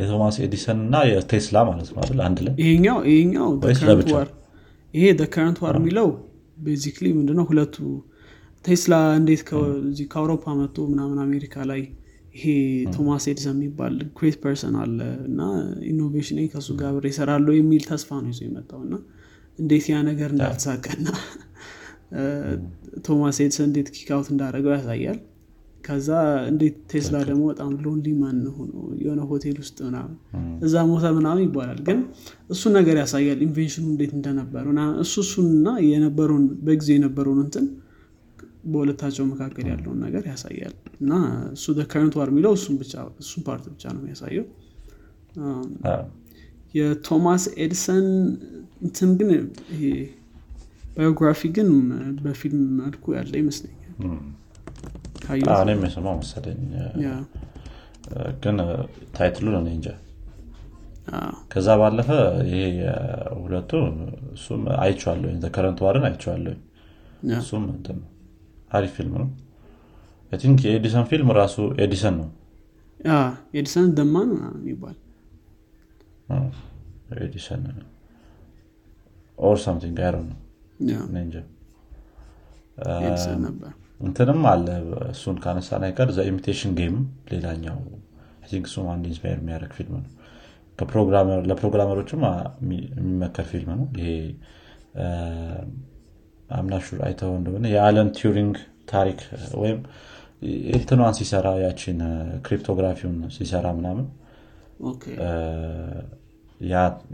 የቶማስ ኤዲሰን እና የቴስላ ማለት ነው አይደል? አንድ ላይ? ይሄኛው ይሄኛው war ይሄ Current War የሚለው basically ምንድነው ሁለቱ ቴስላ እንዴት ከአውሮፓ መጥቶ ምናምን አሜሪካ ላይ ይሄ ቶማስ ኤድሰን የሚባል great person አለ እና innovation ከሱ ጋር አብሬ ይሰራለሁ የሚል ተስፋ ነው ይዞ የመጣው እና እንዴት ያ ነገር እንዳልተሳካና ቶማስ ኤድሰን እንዴት kick out እንዳደረገው ያሳያል። ከዛ እንዴት ቴስላ ደግሞ በጣም lonely man ሆኖ የሆነ ሆቴል ውስጥ ምናምን እዛ ሞተ ምናምን ይባላል ግን እሱን ነገር ያሳያል። invention ኡ እንዴት እንደነበረ እሱ እሱንና የነበረውን በጊዜ የነበረውን እንትን በሁለታቸው መካከል ያለውን ነገር ያሳያል። እና እሱ Current War የሚለው እሱን part ብቻ ነው የሚያሳየው። የቶማስ ኤድሰን እንትን ግን ይሄ biography ግን በፊልም መልኩ ያለ ይመስለኛል። እኔም የሰማው መሰለኝ። ግን title ኡ እኔ እንጃ። ከዛ ባለፈ ይሄ ሁለቱ እሱም አይቼዋለሁ Current War ን አይቼዋለሁ እሱም እንትን አሪፍ ፊልም ነው። think የኤዲሰን ፊልም ራሱ ኤዲሰን ነው። Edison the Man ይባል ኤዲሰን or something I don't know እንጃ። ነበር። እንትንም አለ እሱን ካነሳ ነገር The Imitation Game ሌላኛው think እሱም አንድ inspire የሚያደርግ ፊልም ነው። ለ programmer ኦችም የሚመከር ፊልም ነው። ይሄ አምናሹር አይተው እንደሆነ የአለን ቱሪንግ ታሪክ ወይም እንትኗን ሲሰራ ያችን cryptography ውን ሲሰራ ምናምን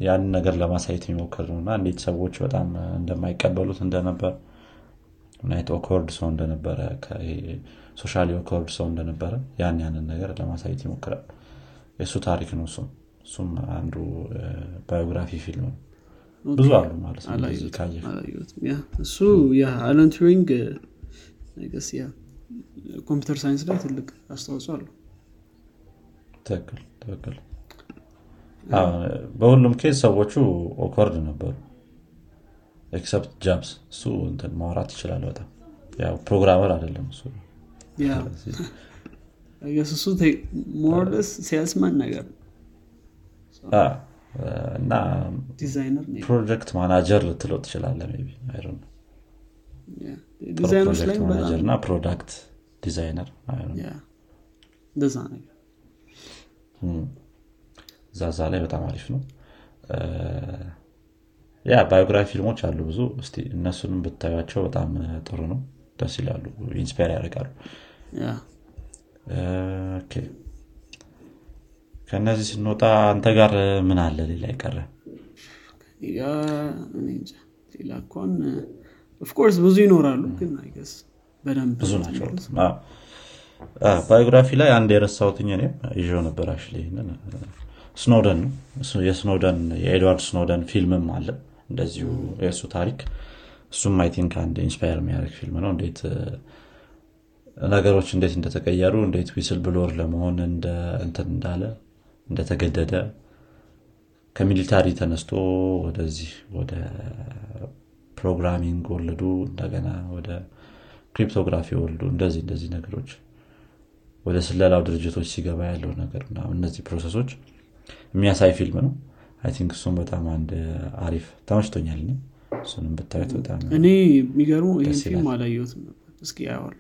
ያንን ነገር ለማሳየት የሚሞክር ነው እና እንዴት ሰዎች በጣም እንደማይቀበሉት እንደነበር ናይት awkward ሰው እንደነበረ socially awkward ሰው እንደነበረ ያን ያንን ነገር ለማሳየት ይሞክራል። የእሱ ታሪክ ነው እሱም። እሱም አንዱ biography ፊልም ነው ብዙ አሉ ማለት እሱ አለን ቱሪንግ ነገስ ያ computer science ላይ ትልቅ አስተዋጽኦ አለው። ትክክል ትክክል። በሁሉም case ሰዎቹ awkward ነበሩ። except ጃብስ እሱ እንትን ማውራት ይችላል በጣም። ያው programmer አይደለም እሱ። እሱ more or less salesman ነገር እና project manager ልትለው ትችላለ ማናጀር እና product designer እንደዛ ነገር እዛ እዛ ላይ በጣም አሪፍ ነው. ያ biography ፊልሞች አሉ ብዙ። እስቲ እነሱንም ብታዩቸው በጣም ጥሩ ነው። ደስ ይላሉ inspire ያደርጋሉ ከእነዚህ ስንወጣ አንተ ጋር ምን አለ? ሌላ ይቀረ ሌላ of course ብዙ ይኖራሉ ግን I guess በደንብ ብዙ ናቸው። biography ላይ አንድ የረሳሁትኝ እኔም ይዤው ነበር ስኖደን ነው። የስኖደን የኤድዋርድ ስኖደን ፊልምም አለ። እንደዚሁ የእሱ ታሪክ። እሱም I think አንድ inspire የሚያደርግ ፊልም ነው። እንዴት ነገሮች እንዴት እንደተቀየሩ እንዴት whistleblower ለመሆን እንትን እንዳለ እንደተገደደ ከ military ተነስቶ ወደዚህ ወደ programming worldኡ እንደገና ወደ cryptography worldኡ እንደዚህ እንደዚህ ነገሮች ወደ ስለላው ድርጅቶች ሲገባ ያለው ነገር እነዚህ process ኦች የሚያሳይ ፊልም ነው። I think እሱም በጣም አንድ አሪፍ ተመችቶኛል። እሱንም ብታዩት በጣም እኔ የሚገርሙ ይህን ፊልም አላየሁትም ነበር። እስኪ ያዋሉ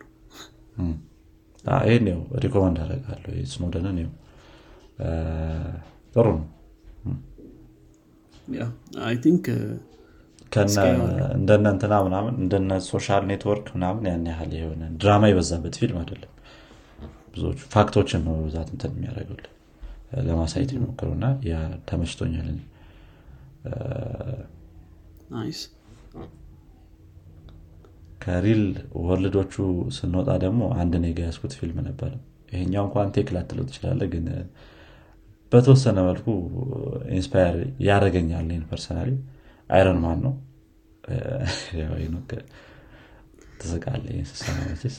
ይህን recommend አደርጋለሁ። ስኖደንን ው ጥሩ ነው I think እንደነ እንትና ምናምን እንደነ Social Network ምናምን ያን ያህል የሆነ ድራማ የበዛበት ፊልም አይደለም። ብዙዎቹ fact ኦችን ነው በብዛት እንትን የሚያደርጉልን ለማሳየት የሚሞክሩ እና ያ ተመችቶኛል። ከ real world ኦቹ ስንወጣ ደግሞ አንድ ኔጋ ያስኩት ፊልም ነበር። ይሄኛው እንኳን tech ላትለው ትችላለ ግን በተወሰነ መልኩ inspire ያደረገኛል ይህን personally Iron Man ነው. ትስቃለ ስሰማ መቼስ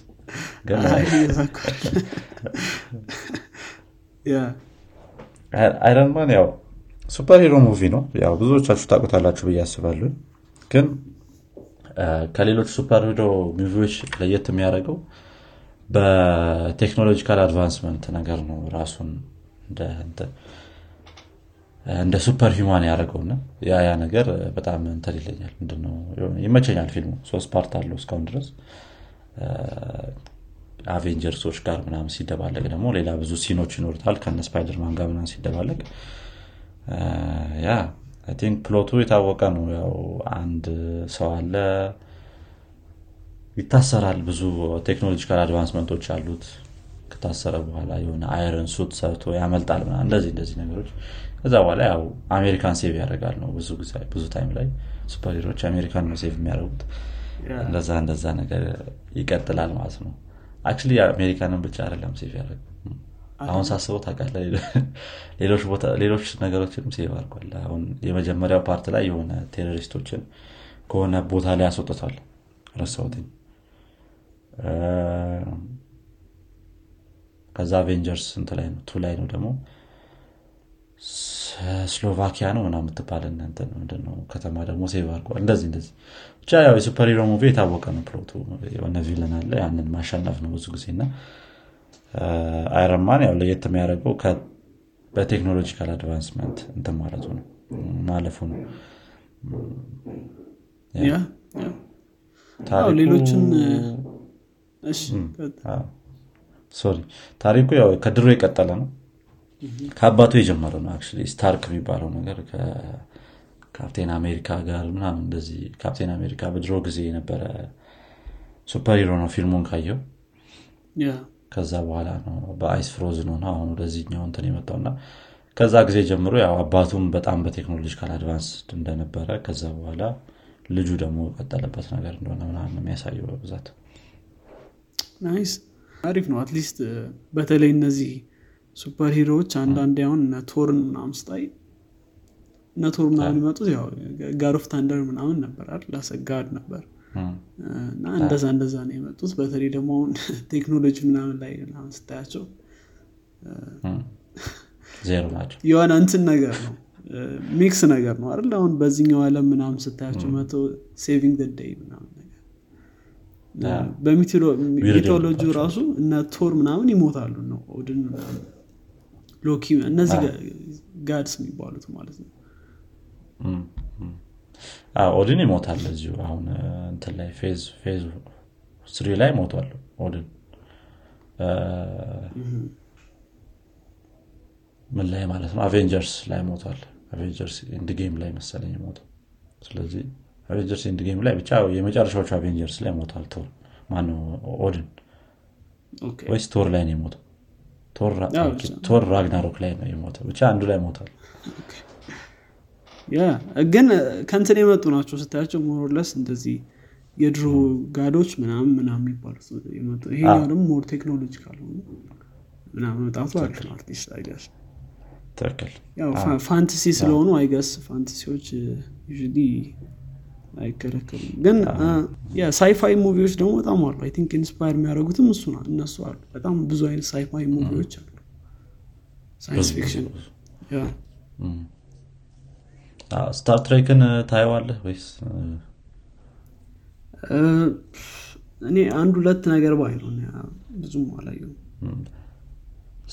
Iron Man ያው superhero movie ነው. ያው ብዙዎቻችሁ ታውቁታላችሁ ብዬ አስባለሁ። ግን ከሌሎች superhero movie ዎች ለየት የሚያደርገው በ technological advancement ነገር ነው ራሱን እንደ superhuman ያደረገውና ያ ያ ነገር በጣም እንትን ይለኛል። ምንድነው? ይመቸኛል ፊልሙ። ሶስት part አለው እስካሁን ድረስ። Avengers ኦች ጋር ምናምን ሲደባለቅ ደግሞ ሌላ ብዙ scene ኦች ይኖሩታል። ከነ Spider-Man ጋር ምናምን ሲደባለቅ I think plot ኡ የታወቀ ነው። ያው አንድ ሰው አለ። ይታሰራል ብዙ technological advancement ኦች አሉት ከታሰረ በኋላ የሆነ iron suit ሰርቶ ያመልጣል እንደዚህ እንደዚህ ነገሮች። ከዛ በኋላ ያው አሜሪካን save ያደርጋል ነው ብዙ ጊዜ ብዙ time ላይ superhero ኦች አሜሪካን ነው save የሚያደርጉት። እንደዛ እንደዛ ነገር ይቀጥላል ማለት ነው። actually አሜሪካንን ብቻ አይደለም save ያደረግ አሁን ሳስበው ታውቃለህ ሌሎች ነገሮችንም save አድርጓል። አሁን የመጀመሪያው part ላይ የሆነ terrorist ኦችን ከሆነ ቦታ ላይ አስወጥቷል። ረሳሁትኝ ከዛ Avengers ስንት ላይ ነው? two ላይ ነው ደግሞ ስሎቫኪያ ነው ምና የምትባል ምንድነው? ከተማ ደግሞ save አድርጓል። እንደዚህ እንደዚህ ብቻ ያው የ superhero movie የታወቀ ነው plot ኡ የሆነ villain አለ ያንን ማሸነፍ ነው ብዙ ጊዜ እና Iron Man ያው ለየት የሚያደርገው በ technological advancement እንትን ማለቱ ነው ማለፉ ነው። ሌሎችን sorry ታሪኩ ያው ከድሮ የቀጠለ ነው። ከአባቱ የጀመረ ነው ስታርክ የሚባለው ነገር Captain America ጋር ምናምን እንደዚህ Captain America በድሮ ጊዜ የነበረ superhero ነው ፊልሙን ካየው። ከዛ በኋላ ነው በ ice frozen ሆነ አሁን ወደዚህኛው እንትን የመጣው እና ከዛ ጊዜ ጀምሮ ያው አባቱም በጣም በ technological advance እንደነበረ ከዛ በኋላ ልጁ ደግሞ ቀጠለበት ነገር እንደሆነ ምናምን የሚያሳየው በብዛት። nice አሪፍ ነው። at least በተለይ እነዚህ superhero ዎች አንዳንድ አሁን እነ ቶርን ምናምን ስታይ እነ ቶር ምናምን ይመጡት ያው God of Thunder ምናምን ነበር አይደል? Asgard ነበር። እና እንደዛ እንደዛ ነው የመጡት። በተለይ ደግሞ አሁን ቴክኖሎጂ ምናምን ላይ ምናምን ስታያቸው የሆነ እንትን ነገር ነው። mix ነገር ነው አይደል? አሁን በዚህኛው ዓለም ምናምን ስታያቸው መቶ saving day ምናምን በ mythology ራሱ እነ Thor ምናምን ይሞታሉ ነው Odin Loki እነዚህ gods የሚባሉት ማለት ነው። Odin ይሞታል እዚሁ አሁን እንትን ላይ phase three ላይ ሞቷል Odin። ምን ላይ ማለት ነው? Avengers ላይ ሞቷል። Avengers Endgame ላይ መሰለኝ ሞተው ስለዚህ Avengers Endgame ላይ ብቻ የመጨረሻዎቹ Avengers ላይ ሞቷል Thor። ማነው? ኦድን። ወይስ ቶር ላይ ነው የሞተው? ቶር ራግናሮክ ላይ ነው የሞተው። ብቻ አንዱ ላይ ሞቷል። ግን ከንትን የመጡ ናቸው ስታያቸው ሞሮለስ እንደዚህ የድሮ ጋዶች ምናምን ምናምን የሚባሉት የመጡ ይሄኛው ደግሞ ሞር ቴክኖሎጂ ካልሆኑ ምናምን መጣቱ አሪፍ ነው አርቲስት አይገስ ፋንታሲ ስለሆኑ አይገስ ፋንታሲዎች you አይከለከሉም ግን sci-fi movie ዎች ደግሞ በጣም አሉ። I think inspire የሚያደርጉትም እሱ እነሱ አሉ። በጣም ብዙ አይነት sci-fi movie ዎች አሉ። science fiction Star Trek ን ታየዋለህ ወይስ? እኔ አንድ ሁለት ነገር ባይ ነው ብዙም አላየው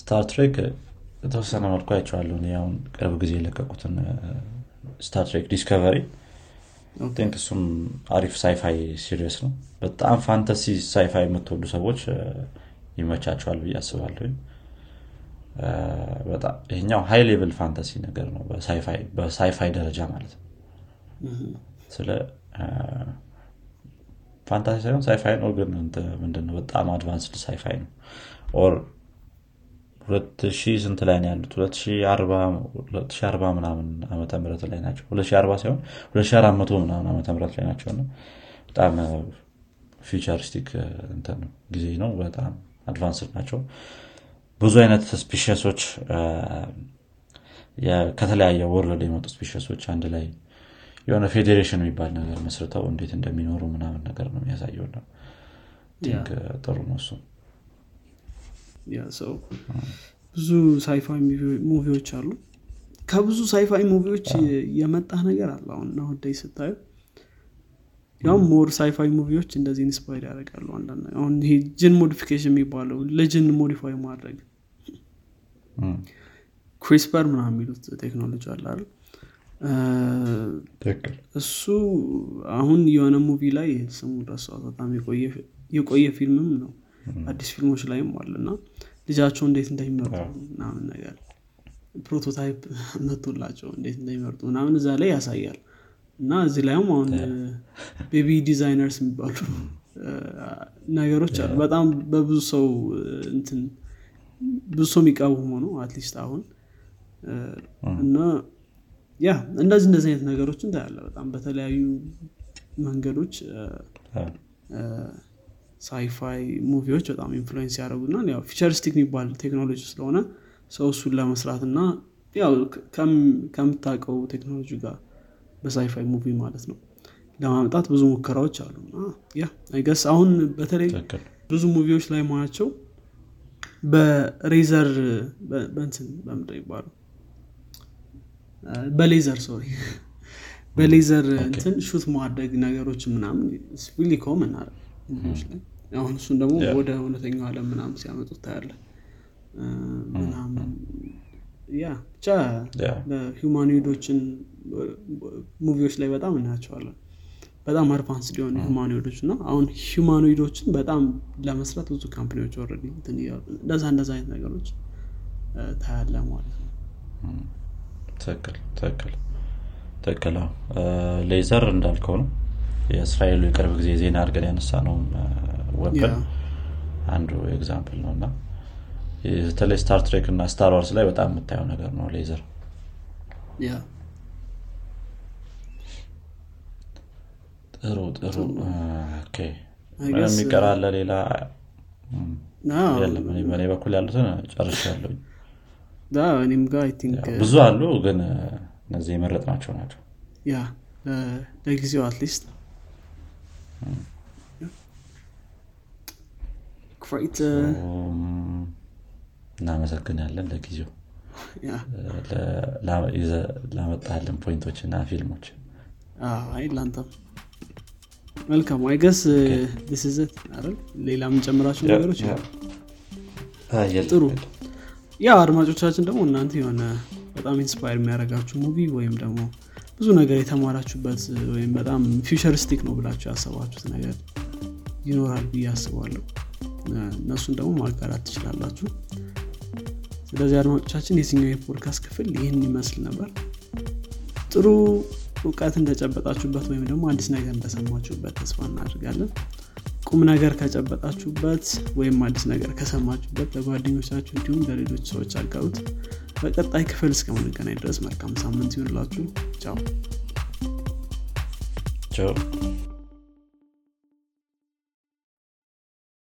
Star Trek የተወሰነ መልኩ አይቸዋለሁ አሁን ቅርብ ጊዜ የለቀቁትን Star Trek Discovery think እሱም አሪፍ sci-fi series ነው። በጣም fantasy sci-fi የምትወዱ ሰዎች ይመቻቸዋል ብዬ አስባለሁ በጣም ይሄኛው high level fantasy ነገር ነው። በ sci-fi ደረጃ ማለት ነው። ስለ fantasy ሳይሆን sci-fi ነው። ግን ምንድነው? በጣም advanced sci-fi ነው። or ሁለት ሺህ ስንት ላይ ነው ያሉት? ሁለት ሺህ አርባ ምናምን ዓመተ ምህረት ላይ ናቸው። ሁለት ሺህ አርባ ሳይሆን ሁለት ሺህ አራት መቶ ምናምን ዓመተ ምህረት ላይ ናቸው። እና በጣም futuristic ጊዜ ነው። በጣም advanced ናቸው። ብዙ አይነት species ኦች ከተለያየ world የመጡ species ኦች አንድ ላይ የሆነ ፌዴሬሽን የሚባል ነገር መስርተው እንዴት እንደሚኖሩ ምናምን ነገር ነው የሚያሳየው። ነው ጥሩ ነው እሱ ሰው ብዙ sci-fi movie ዎች አሉ። ከብዙ sci-fi movie ዎች የመጣ ነገር አለ አሁን አሁን ስታዩ ያውም more sci-fi movie ዎች እንደዚህ inspire ያደርጋሉ አንዳንድ አሁን ይሄ gene modification የሚባለው ልጅን modify ማድረግ CRISPR ምና የሚሉት ቴክኖሎጂ አለ አይደል? እሱ አሁን የሆነ movie ላይ ስሙ ረሳት በጣም የቆየ ፊልምም ነው አዲስ ፊልሞች ላይም አለ እና ልጃቸው እንዴት እንደሚመርጡ ምናምን ነገር prototype መቶላቸው እንዴት እንደሚመርጡ ምናምን እዛ ላይ ያሳያል። እና እዚህ ላይም አሁን baby designers የሚባሉ ነገሮች አሉ። በጣም በብዙ ሰው እንትን ብዙ ሰው የሚቃወሙ ነው at least አሁን እና ያ እንደዚህ እንደዚህ አይነት ነገሮችን ታያለ በጣም በተለያዩ መንገዶች sci-fi movie ዎች በጣም influence ያደረጉና ያው futuristic የሚባል ቴክኖሎጂ ስለሆነ ሰው እሱን ለመስራት እና ያው ከምታውቀው ቴክኖሎጂ ጋር በ sci-fi movie ማለት ነው ለማምጣት ብዙ ሙከራዎች አሉ። ያ I guess አሁን በተለይ ብዙ movie ዎች ላይ ማያቸው በሬዘር በንትን በምድ ይባሉ በሌዘር ሶሪ በሌዘር እንትን ሹት ማድረግ ነገሮች ምናምን ሪሊ ኮመን አሁን እሱን ደግሞ ወደ እውነተኛው አለም ምናምን ሲያመጡት ታያለ ምናምን ያ ብቻ ሂማኖይዶችን ሙቪዎች ላይ በጣም እናያቸዋለን። በጣም አድቫንስ ሊሆኑ ሂማኖይዶች እና አሁን ሂማኖይዶችን በጣም ለመስራት ብዙ company ዎች ወረድ እንደዛ እንደዛ አይነት ነገሮች ታያለ ማለት ነው። ትክክል ትክክል ትክክል። ሌዘር እንዳልከው ነው። የእስራኤሉ የቅርብ ጊዜ ዜና አድርገን ያነሳ ነው ወበን አንዱ example ነው እና በተለይ Star Trek እና Star Wars ላይ በጣም የምታየው ነገር ነው ሌዘር ጥሩ ጥሩ. የሚቀራለ ሌላ? የለም። በእኔ በኩል ያሉትን ጨርሻ ያለኝ እኔም ጋር think ብዙ አሉ ግን እነዚህ የመረጥ ናቸው. ናቸው ያ ለጊዜው at least እናመሰግናለን ለጊዜው። ላመጣልን point ኦች እና ፊልሞች። አይ ላንተም መልካም I guess that's it አይደል? ሌላ የምንጨምራቸው ነገሮች? ጥሩ። ያው አድማጮቻችን ደግሞ እናንተ የሆነ በጣም inspire የሚያደርጋችሁ movie ወይም ደግሞ ብዙ ነገር የተማራችሁበት ወይም በጣም futuristic ነው ብላችሁ ያሰባችሁት ነገር ይኖራል ብዬ አስባለሁ እነሱን ደግሞ ማጋራት ትችላላችሁ። ስለዚህ አድማጮቻችን የትኛው የፖድካስት ክፍል ይህን ይመስል ነበር። ጥሩ እውቀት እንደጨበጣችሁበት ወይም ደግሞ አዲስ ነገር እንደሰማችሁበት ተስፋ እናድርጋለን ቁም ነገር ከጨበጣችሁበት ወይም አዲስ ነገር ከሰማችሁበት ለጓደኞቻችሁ እንዲሁም ለሌሎች ሰዎች አጋሩት። በቀጣይ ክፍል እስከምንገናኝ ድረስ መልካም ሳምንት ይሆንላችሁ ቻው። ቻው